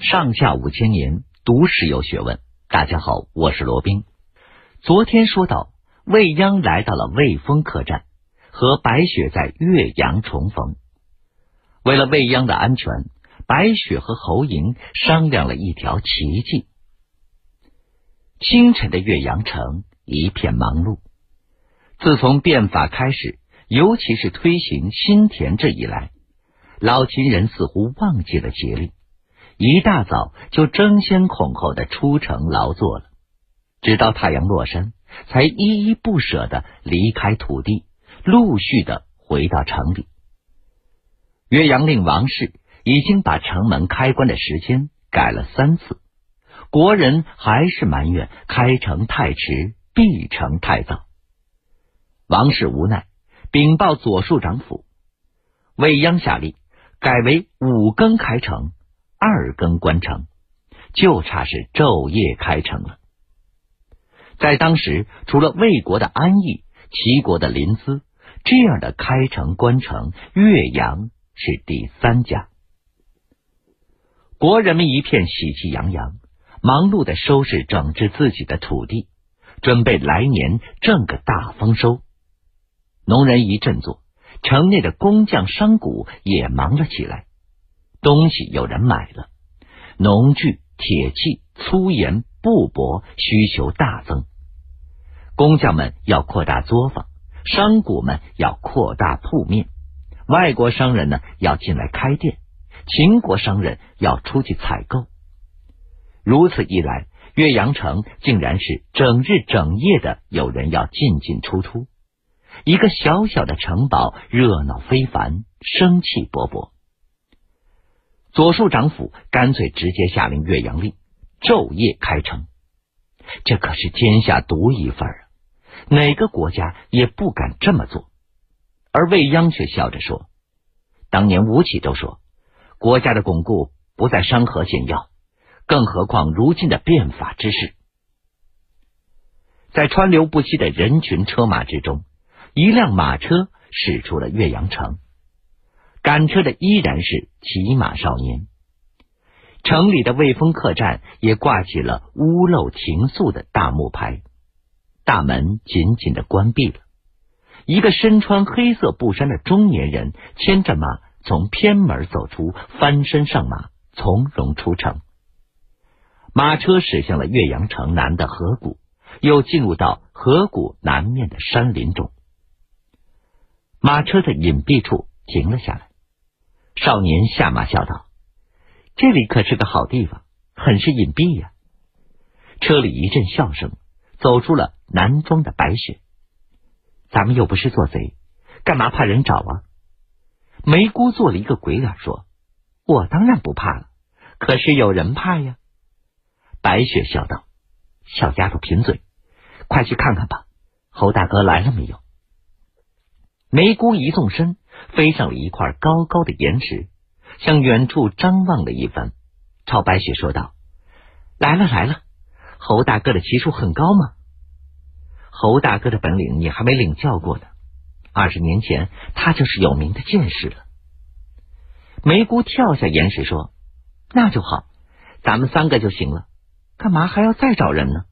上下五千年，读史有学问。大家好，我是罗宾。昨天说到，未央来到了魏丰客栈，和白雪在岳阳重逢。为了未央的安全，白雪和侯莹商量了一条奇计。清晨的岳阳城一片忙碌。自从变法开始，尤其是推行新田制以来，老秦人似乎忘记了节令。一大早就争先恐后的出城劳作了，直到太阳落山，才依依不舍的离开土地，陆续的回到城里。岳阳令王氏已经把城门开关的时间改了三次，国人还是埋怨开城太迟，闭城太早。王氏无奈，禀报左庶长府，未央下令改为五更开城。二更关城，就差是昼夜开城了。在当时，除了魏国的安邑、齐国的临淄，这样的开城关城，岳阳是第三家。国人们一片喜气洋洋，忙碌的收拾整治自己的土地，准备来年挣个大丰收。农人一振作，城内的工匠商贾也忙了起来。东西有人买了，农具、铁器、粗盐、布帛需求大增。工匠们要扩大作坊，商贾们要扩大铺面，外国商人呢要进来开店，秦国商人要出去采购。如此一来，岳阳城竟然是整日整夜的有人要进进出出，一个小小的城堡热闹非凡，生气勃勃。左庶长府干脆直接下令岳阳令昼夜开城，这可是天下独一份啊！哪个国家也不敢这么做。而未央却笑着说：“当年吴起都说，国家的巩固不在山河险要，更何况如今的变法之势。”在川流不息的人群车马之中，一辆马车驶出了岳阳城。赶车的依然是骑马少年。城里的卫风客栈也挂起了“屋漏停宿”的大木牌，大门紧紧的关闭了。一个身穿黑色布衫的中年人牵着马从偏门走出，翻身上马，从容出城。马车驶向了岳阳城南的河谷，又进入到河谷南面的山林中。马车的隐蔽处停了下来。少年下马笑道：“这里可是个好地方，很是隐蔽呀。”车里一阵笑声，走出了南庄的白雪。咱们又不是做贼，干嘛怕人找啊？梅姑做了一个鬼脸，说：“我当然不怕了，可是有人怕呀。”白雪笑道：“小丫头贫嘴，快去看看吧，侯大哥来了没有？”梅姑一纵身。飞上了一块高高的岩石，向远处张望了一番，朝白雪说道：“来了来了，侯大哥的骑术很高吗？侯大哥的本领你还没领教过呢。二十年前他就是有名的剑士了。”梅姑跳下岩石说：“那就好，咱们三个就行了，干嘛还要再找人呢？”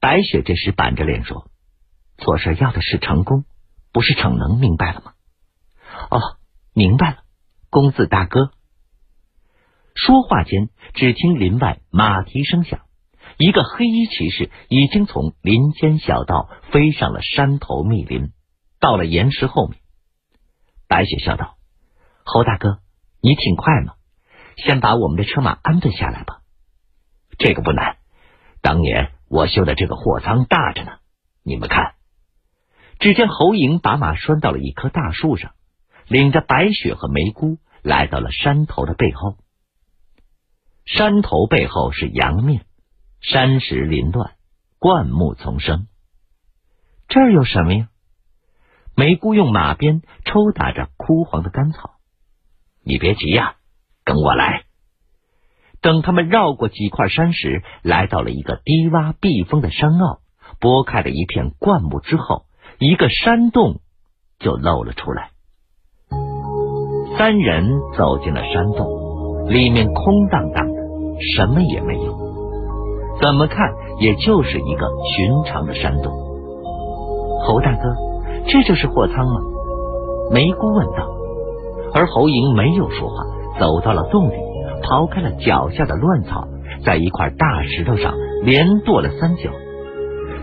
白雪这时板着脸说：“做事要的是成功，不是逞能，明白了吗？”哦，明白了，公子大哥。说话间，只听林外马蹄声响，一个黑衣骑士已经从林间小道飞上了山头密林，到了岩石后面。白雪笑道：“侯大哥，你挺快嘛，先把我们的车马安顿下来吧。这个不难，当年我修的这个货仓大着呢。你们看。”只见侯莹把马拴到了一棵大树上。领着白雪和梅姑来到了山头的背后。山头背后是阳面，山石林乱，灌木丛生。这儿有什么呀？梅姑用马鞭抽打着枯黄的干草。你别急呀，跟我来。等他们绕过几块山石，来到了一个低洼避风的山坳，拨开了一片灌木之后，一个山洞就露了出来。三人走进了山洞，里面空荡荡的，什么也没有，怎么看也就是一个寻常的山洞。侯大哥，这就是货仓吗？梅姑问道。而侯莹没有说话，走到了洞里，刨开了脚下的乱草，在一块大石头上连跺了三脚，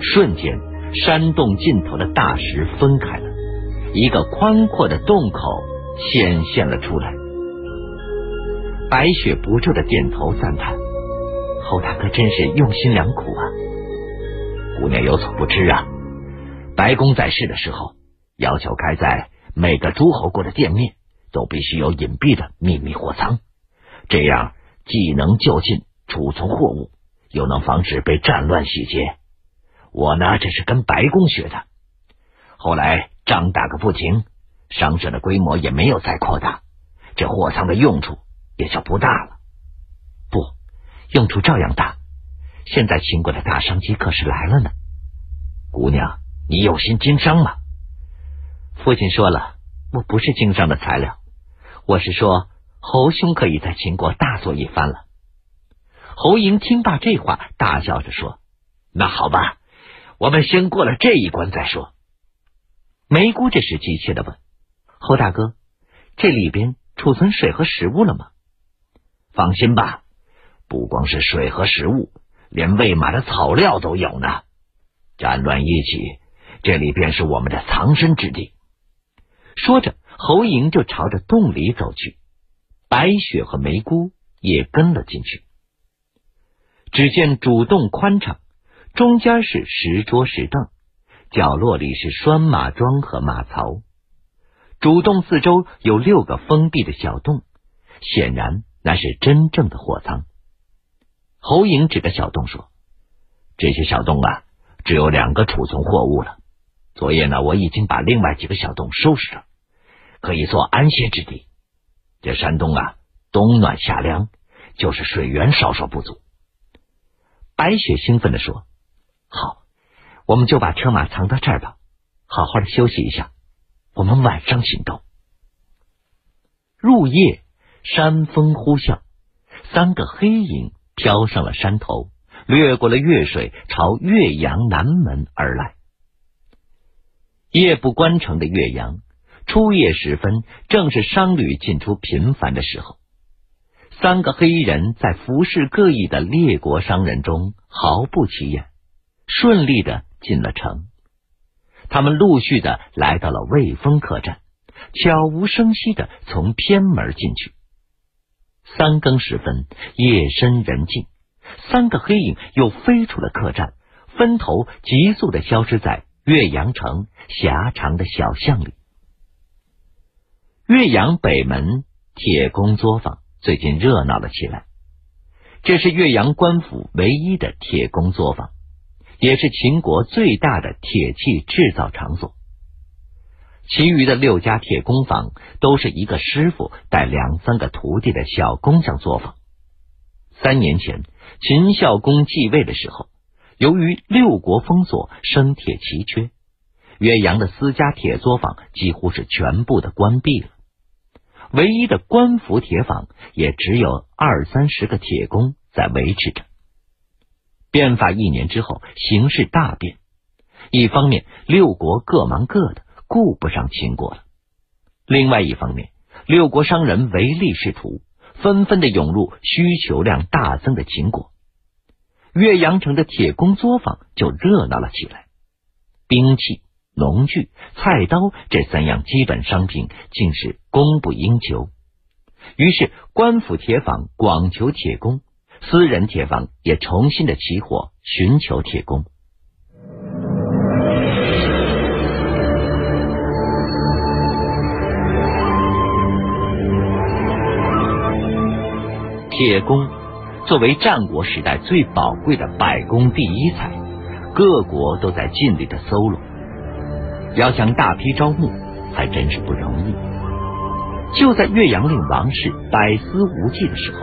瞬间，山洞尽头的大石分开了，一个宽阔的洞口显现了出来。白雪不住的点头赞叹：“侯大哥真是用心良苦啊！”姑娘有所不知啊，白公在世的时候，要求开在每个诸侯国的店面。都必须有隐蔽的秘密货仓，这样既能就近储存货物，又能防止被战乱洗劫。我呢，这是跟白宫学的。后来仗打个不停，商社的规模也没有再扩大，这货仓的用处也就不大了。不，用处照样大。现在秦国的大商机可是来了呢。姑娘，你有心经商吗？父亲说了，我不是经商的材料。我是说，侯兄可以在秦国大做一番了。侯莹听罢这话，大笑着说：“那好吧，我们先过了这一关再说。”梅姑这时急切的问：“侯大哥，这里边储存水和食物了吗？”放心吧，不光是水和食物，连喂马的草料都有呢。战乱一起，这里便是我们的藏身之地。说着。侯莹就朝着洞里走去，白雪和梅姑也跟了进去。只见主洞宽敞，中间是石桌石凳，角落里是拴马桩和马槽。主洞四周有六个封闭的小洞，显然那是真正的货仓。侯莹指着小洞说：“这些小洞啊，只有两个储存货物了。昨夜呢，我已经把另外几个小洞收拾了。”可以做安歇之地。这山东啊，冬暖夏凉，就是水源稍稍不足。白雪兴奋的说：“好，我们就把车马藏到这儿吧，好好的休息一下。我们晚上行动。”入夜，山风呼啸，三个黑影飘上了山头，掠过了月水，朝岳阳南门而来。夜不关城的岳阳。初夜时分，正是商旅进出频繁的时候。三个黑衣人在服饰各异的列国商人中毫不起眼，顺利的进了城。他们陆续的来到了魏峰客栈，悄无声息的从偏门进去。三更时分，夜深人静，三个黑影又飞出了客栈，分头急速的消失在岳阳城狭长的小巷里。岳阳北门铁工作坊最近热闹了起来。这是岳阳官府唯一的铁工作坊，也是秦国最大的铁器制造场所。其余的六家铁工坊都是一个师傅带两三个徒弟的小工匠作坊。三年前，秦孝公继位的时候，由于六国封锁，生铁奇缺，岳阳的私家铁作坊几乎是全部的关闭了。唯一的官府铁坊也只有二三十个铁工在维持着。变法一年之后，形势大变。一方面，六国各忙各的，顾不上秦国了；另外一方面，六国商人唯利是图，纷纷的涌入需求量大增的秦国。岳阳城的铁工作坊就热闹了起来，兵器。农具、菜刀这三样基本商品竟是供不应求，于是官府铁坊广求铁工，私人铁坊也重新的起火寻求铁工。铁工作为战国时代最宝贵的百工第一材，各国都在尽力的搜罗。要想大批招募，还真是不容易。就在岳阳令王氏百思无计的时候，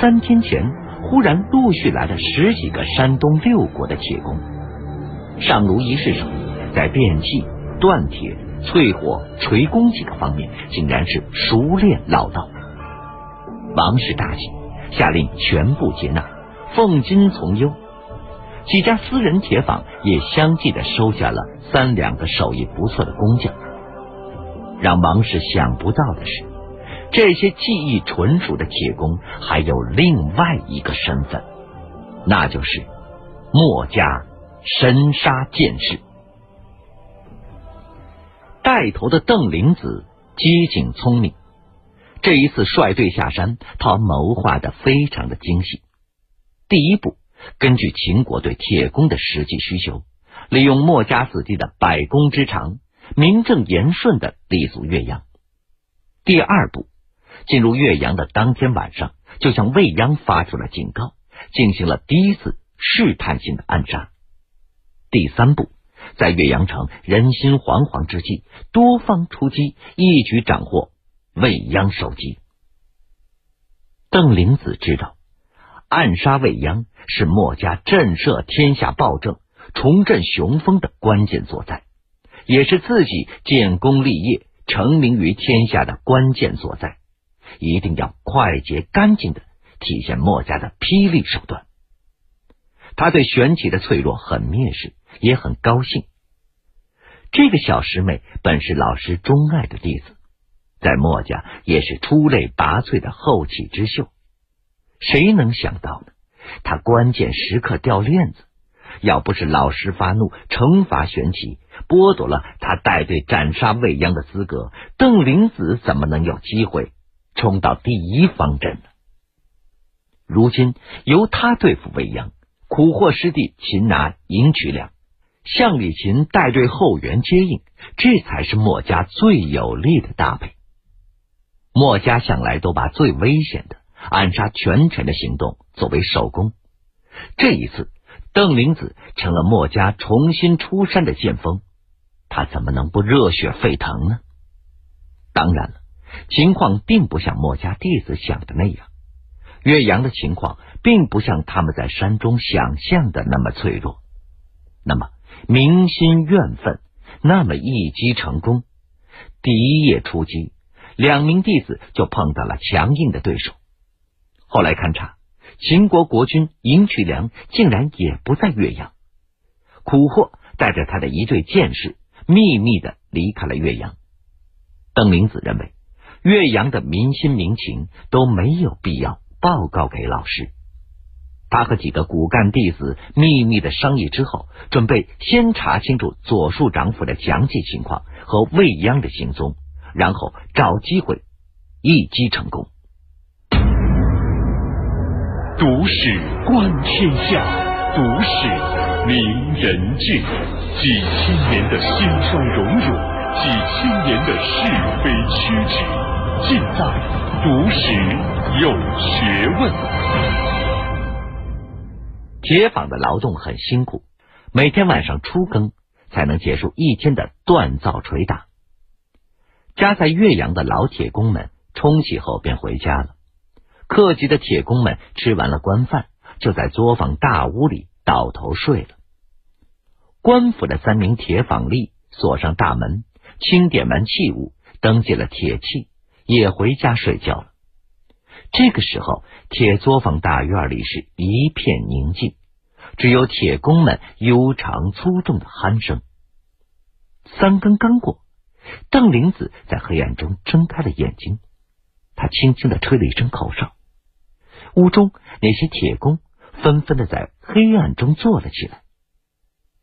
三天前忽然陆续来了十几个山东六国的铁工。上炉仪式上，在电器、锻铁、淬火、锤工几个方面，竟然是熟练老道。王氏大喜，下令全部接纳，奉金从优。几家私人铁坊也相继的收下了三两个手艺不错的工匠。让王氏想不到的是，这些技艺纯熟的铁工还有另外一个身份，那就是墨家神杀剑士。带头的邓灵子机警聪明，这一次率队下山，他谋划的非常的精细。第一步，根据秦国对铁工的实际需求，利用墨家子弟的百工之长，名正言顺的立足岳阳。第二步，进入岳阳的当天晚上，就向未央发出了警告，进行了第一次试探性的暗杀。第三步。在岳阳城人心惶惶之际，多方出击，一举斩获未央首级。邓灵子知道，暗杀未央是墨家震慑天下暴政、重振雄风的关键所在，也是自己建功立业、成名于天下的关键所在。一定要快捷干净的体现墨家的霹雳手段。他对玄奇的脆弱很蔑视。也很高兴。这个小师妹本是老师钟爱的弟子，在墨家也是出类拔萃的后起之秀。谁能想到呢？他关键时刻掉链子，要不是老师发怒惩罚玄奇，剥夺了他带队斩杀未央的资格，邓灵子怎么能有机会冲到第一方阵了？如今由他对付未央，苦获师弟擒拿赢渠梁。向李琴带队后援接应，这才是墨家最有力的搭配。墨家向来都把最危险的暗杀权臣的行动作为首功，这一次邓灵子成了墨家重新出山的剑锋，他怎么能不热血沸腾呢？当然了，情况并不像墨家弟子想的那样，岳阳的情况并不像他们在山中想象的那么脆弱。那么。民心怨愤，那么一击成功。第一夜出击，两名弟子就碰到了强硬的对手。后来勘察，秦国国君赢渠梁竟然也不在岳阳。苦货带着他的一队剑士，秘密的离开了岳阳。邓明子认为，岳阳的民心民情都没有必要报告给老师。他和几个骨干弟子秘密的商议之后，准备先查清楚左树长府的详细情况和未央的行踪，然后找机会一击成功。读史观天下，读史明人境。几千年的兴衰荣辱，几千年的是非曲直，尽在读史有学问。铁坊的劳动很辛苦，每天晚上初更才能结束一天的锻造捶打。家在岳阳的老铁工们冲洗后便回家了。客籍的铁工们吃完了官饭，就在作坊大屋里倒头睡了。官府的三名铁坊吏锁上大门，清点完器物，登记了铁器，也回家睡觉了。这个时候，铁作坊大院里是一片宁静，只有铁工们悠长粗重的鼾声。三更刚过，邓玲子在黑暗中睁开了眼睛，他轻轻的吹了一声口哨，屋中那些铁工纷纷的在黑暗中坐了起来。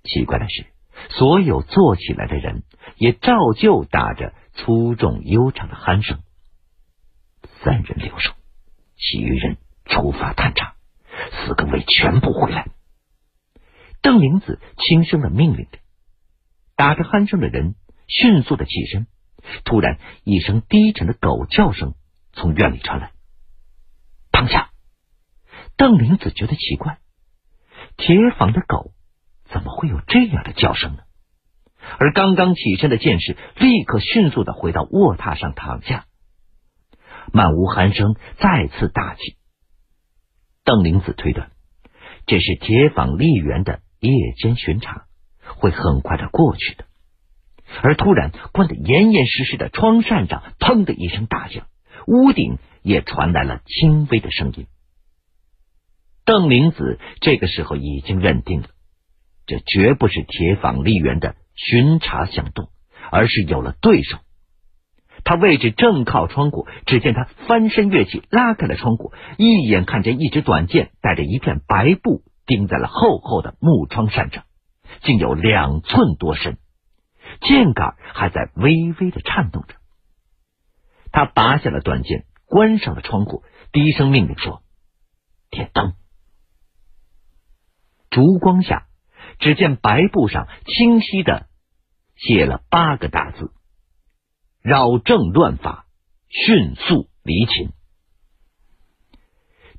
奇怪的是，所有坐起来的人也照旧打着粗重悠长的鼾声。三人留守。其余人出发探查，四个卫全部回来。邓玲子轻声的命令着，打着鼾声的人迅速的起身。突然，一声低沉的狗叫声从院里传来。躺下。邓玲子觉得奇怪，铁坊的狗怎么会有这样的叫声呢？而刚刚起身的剑士立刻迅速的回到卧榻上躺下。满屋寒声再次大起。邓玲子推断，这是铁坊丽园的夜间巡查，会很快的过去的。而突然，关得严严实实的窗扇上砰的一声大响，屋顶也传来了轻微的声音。邓玲子这个时候已经认定了，这绝不是铁坊丽园的巡查响动，而是有了对手。他位置正靠窗户，只见他翻身跃起，拉开了窗户，一眼看见一支短剑带着一片白布钉在了厚厚的木窗扇上，竟有两寸多深，剑杆还在微微的颤动着。他拔下了短剑，关上了窗户，低声命令说：“点灯。”烛光下，只见白布上清晰的写了八个大字。扰政乱法，迅速离秦。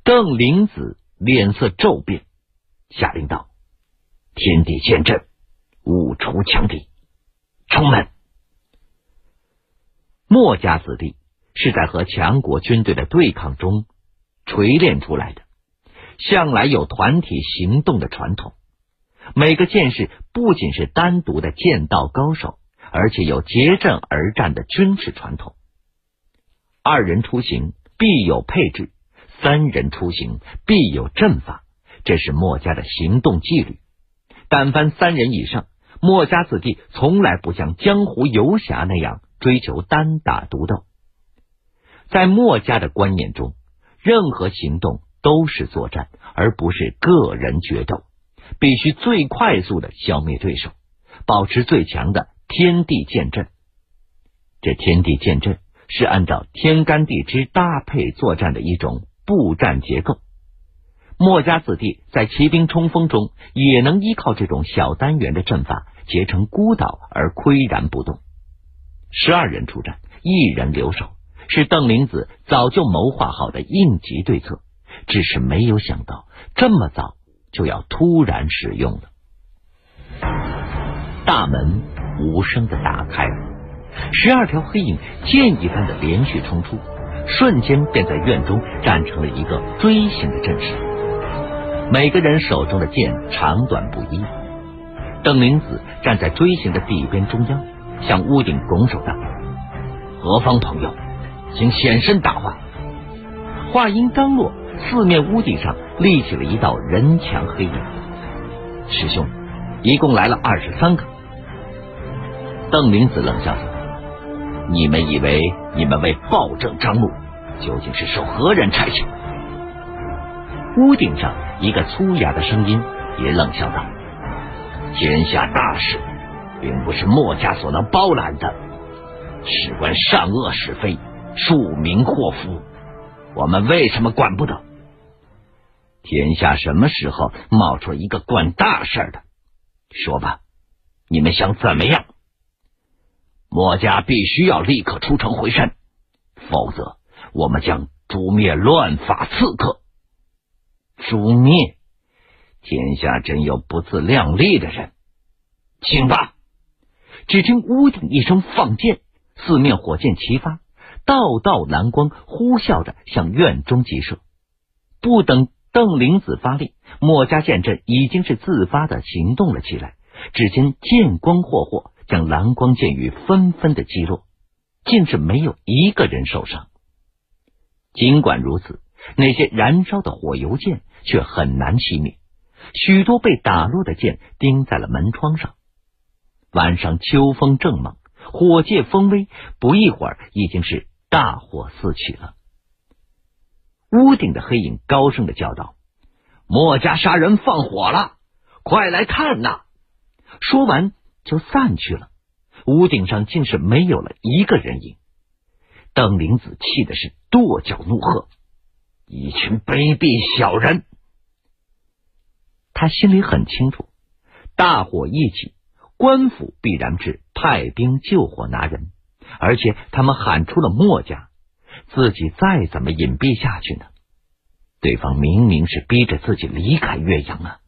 邓灵子脸色骤变，下令道：“天地见阵，勿除强敌，冲门！”墨家子弟是在和强国军队的对抗中锤炼出来的，向来有团体行动的传统。每个剑士不仅是单独的剑道高手。而且有结阵而战的军事传统，二人出行必有配置，三人出行必有阵法，这是墨家的行动纪律。但凡三人以上，墨家子弟从来不像江湖游侠那样追求单打独斗。在墨家的观念中，任何行动都是作战，而不是个人决斗，必须最快速的消灭对手，保持最强的。天地剑阵，这天地剑阵是按照天干地支搭配作战的一种布战结构。墨家子弟在骑兵冲锋中也能依靠这种小单元的阵法结成孤岛而岿然不动。十二人出战，一人留守，是邓灵子早就谋划好的应急对策，只是没有想到这么早就要突然使用了大门。无声的打开了，十二条黑影箭一般的连续冲出，瞬间便在院中站成了一个锥形的阵势。每个人手中的剑长短不一。邓明子站在锥形的地边中央，向屋顶拱手道：“何方朋友，请显身答话。”话音刚落，四面屋顶上立起了一道人墙黑影。师兄，一共来了二十三个。邓灵子冷笑说：“你们以为你们为暴政张目，究竟是受何人差遣？”屋顶上一个粗哑的声音也冷笑道：“天下大事，并不是墨家所能包揽的，事关善恶是非、庶民祸福，我们为什么管不得？天下什么时候冒出一个管大事的？说吧，你们想怎么样？”墨家必须要立刻出城回山，否则我们将诛灭乱法刺客。诛灭！天下真有不自量力的人，请吧！只听屋顶一声放箭，四面火箭齐发，道道蓝光呼啸着向院中急射。不等邓灵子发力，墨家剑阵已经是自发的行动了起来。只见剑光霍霍。将蓝光剑雨纷纷的击落，竟是没有一个人受伤。尽管如此，那些燃烧的火油剑却很难熄灭，许多被打落的剑钉在了门窗上。晚上秋风正猛，火借风威，不一会儿已经是大火四起了。屋顶的黑影高声的叫道：“墨家杀人放火了，快来看呐！”说完。就散去了，屋顶上竟是没有了一个人影。邓灵子气的是跺脚怒喝：“一群卑鄙小人！”他心里很清楚，大火一起，官府必然是派兵救火拿人，而且他们喊出了墨家，自己再怎么隐蔽下去呢？对方明明是逼着自己离开岳阳啊！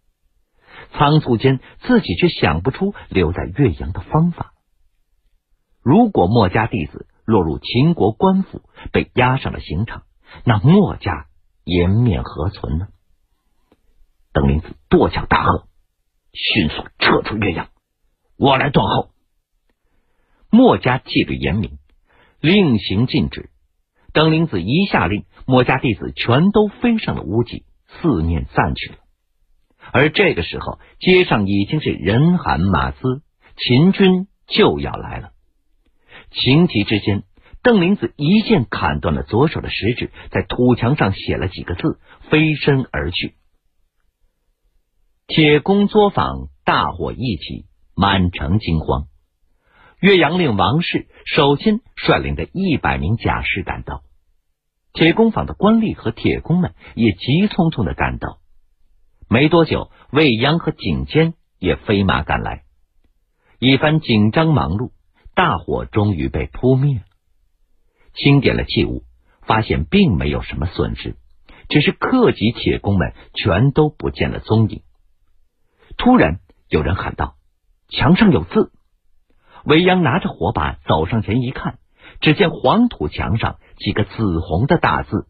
仓促间，自己却想不出留在岳阳的方法。如果墨家弟子落入秦国官府，被押上了刑场，那墨家颜面何存呢？邓林子跺脚大喝：“迅速撤出岳阳，我来断后。”墨家纪律严明，令行禁止。邓林子一下令，墨家弟子全都飞上了屋脊，四面散去了。而这个时候，街上已经是人喊马嘶，秦军就要来了。情急之间，邓林子一剑砍断了左手的食指，在土墙上写了几个字，飞身而去。铁工作坊，大火一起，满城惊慌。岳阳令王氏首先率领着一百名甲士赶到，铁工坊的官吏和铁工们也急匆匆的赶到。没多久，魏央和景监也飞马赶来。一番紧张忙碌，大火终于被扑灭了。清点了器物，发现并没有什么损失，只是客级铁工们全都不见了踪影。突然，有人喊道：“墙上有字！”韦央拿着火把走上前一看，只见黄土墙上几个紫红的大字：“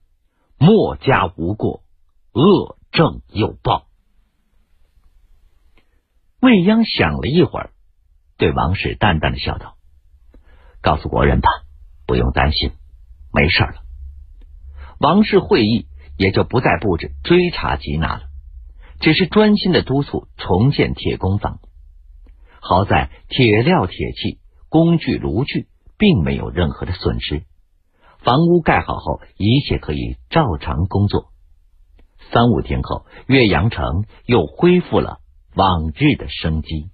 墨家无过，恶正又报。”未央想了一会儿，对王氏淡淡的笑道：“告诉国人吧，不用担心，没事了。”王氏会议，也就不再布置追查缉拿了。只是专心的督促重建铁工坊。好在铁料、铁器、工具、炉具并没有任何的损失，房屋盖好后，一切可以照常工作。三五天后，岳阳城又恢复了往日的生机。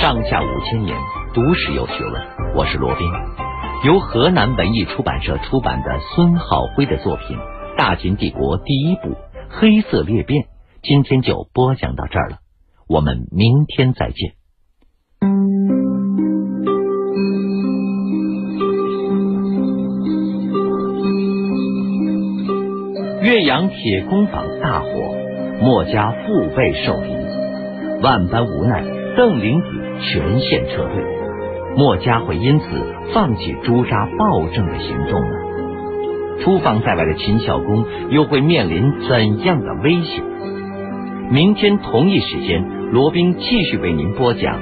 上下五千年，读史有学问。我是罗宾，由河南文艺出版社出版的孙浩辉的作品《大秦帝国第一部黑色裂变》，今天就播讲到这儿了，我们明天再见。岳阳铁工坊大火，墨家腹背受敌，万般无奈，邓灵子全线撤退。墨家会因此放弃诛杀暴政的行动呢？出访在外的秦孝公又会面临怎样的危险？明天同一时间，罗宾继续为您播讲。